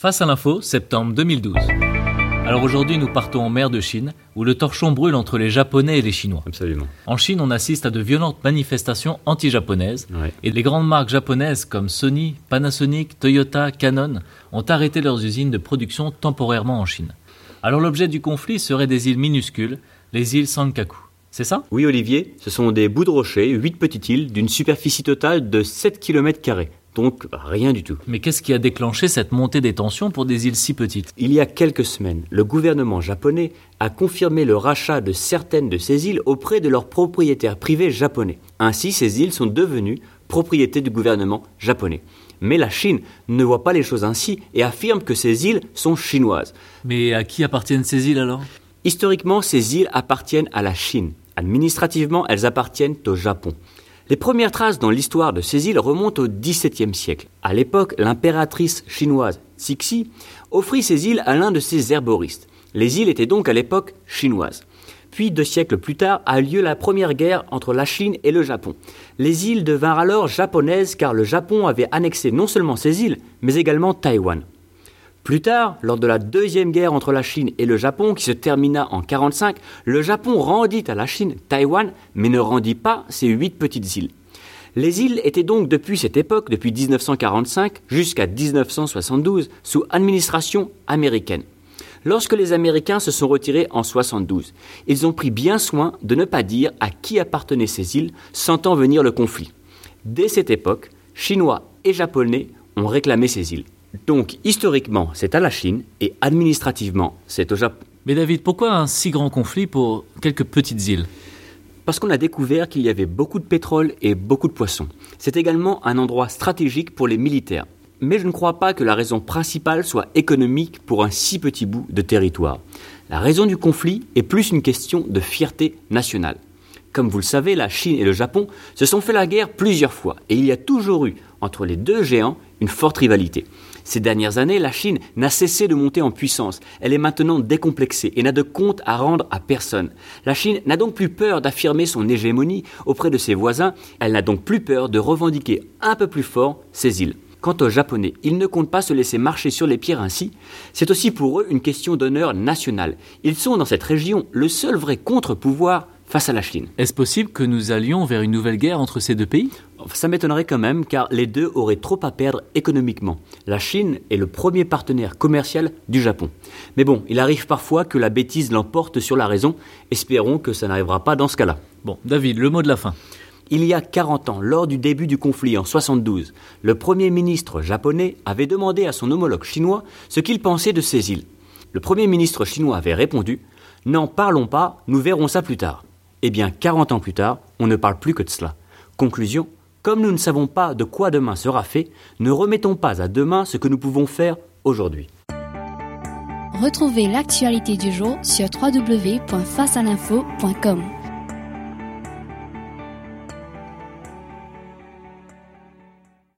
Face à l'info, septembre 2012. Alors aujourd'hui, nous partons en mer de Chine, où le torchon brûle entre les Japonais et les Chinois. Absolument. En Chine, on assiste à de violentes manifestations anti-japonaises, et les grandes marques japonaises comme Sony, Panasonic, Toyota, Canon ont arrêté leurs usines de production temporairement en Chine. Alors l'objet du conflit serait des îles minuscules, les îles Sankaku. C'est ça? Oui Olivier, ce sont des bouts de rocher, 8 petites îles d'une superficie totale de 7 km donc rien du tout. Mais qu'est-ce qui a déclenché cette montée des tensions pour des îles si petites? Il y a quelques semaines, le gouvernement japonais a confirmé le rachat de certaines de ces îles auprès de leurs propriétaires privés japonais. Ainsi, ces îles sont devenues propriété du gouvernement japonais. Mais la Chine ne voit pas les choses ainsi et affirme que ces îles sont chinoises. Mais à qui appartiennent ces îles alors? Historiquement, ces îles appartiennent à la Chine. Administrativement, elles appartiennent au Japon. Les premières traces dans l'histoire de ces îles remontent au XVIIe siècle. À l'époque, l'impératrice chinoise Cixi offrit ces îles à l'un de ses herboristes. Les îles étaient donc à l'époque chinoises. Puis, deux siècles plus tard, a lieu la première guerre entre la Chine et le Japon. Les îles devinrent alors japonaises car le Japon avait annexé non seulement ces îles, mais également Taïwan. Plus tard, lors de la deuxième guerre entre la Chine et le Japon, qui se termina en 1945, le Japon rendit à la Chine Taïwan, mais ne rendit pas ces huit petites îles. Les îles étaient donc depuis cette époque, depuis 1945 jusqu'à 1972, sous administration américaine. Lorsque les Américains se sont retirés en 72, ils ont pris bien soin de ne pas dire à qui appartenaient ces îles, sentant venir le conflit. Dès cette époque, Chinois et Japonais ont réclamé ces îles. Donc historiquement, c'est à la Chine et administrativement, c'est au Japon. Mais David, pourquoi un si grand conflit pour quelques petites îles? Parce qu'on a découvert qu'il y avait beaucoup de pétrole et beaucoup de poissons. C'est également un endroit stratégique pour les militaires. Mais je ne crois pas que la raison principale soit économique pour un si petit bout de territoire. La raison du conflit est plus une question de fierté nationale. Comme vous le savez, la Chine et le Japon se sont fait la guerre plusieurs fois et il y a toujours eu entre les deux géants une forte rivalité. Ces dernières années, la Chine n'a cessé de monter en puissance. Elle est maintenant décomplexée et n'a de compte à rendre à personne. La Chine n'a donc plus peur d'affirmer son hégémonie auprès de ses voisins. Elle n'a donc plus peur de revendiquer un peu plus fort ses îles. Quant aux Japonais, ils ne comptent pas se laisser marcher sur les pieds ainsi. C'est aussi pour eux une question d'honneur national. Ils sont dans cette région le seul vrai contre-pouvoir face à la Chine. Est-ce possible que nous allions vers une nouvelle guerre entre ces deux pays? Ça m'étonnerait quand même car les deux auraient trop à perdre économiquement. La Chine est le premier partenaire commercial du Japon. Mais bon, il arrive parfois que la bêtise l'emporte sur la raison. Espérons que ça n'arrivera pas dans ce cas-là. Bon, David, le mot de la fin. Il y a 40 ans, lors du début du conflit en 72, le Premier ministre japonais avait demandé à son homologue chinois ce qu'il pensait de ces îles. Le Premier ministre chinois avait répondu N'en parlons pas, nous verrons ça plus tard. Eh bien, 40 ans plus tard, on ne parle plus que de cela. Conclusion, comme nous ne savons pas de quoi demain sera fait, ne remettons pas à demain ce que nous pouvons faire aujourd'hui. Retrouvez l'actualité du jour sur www.facealinfo.com.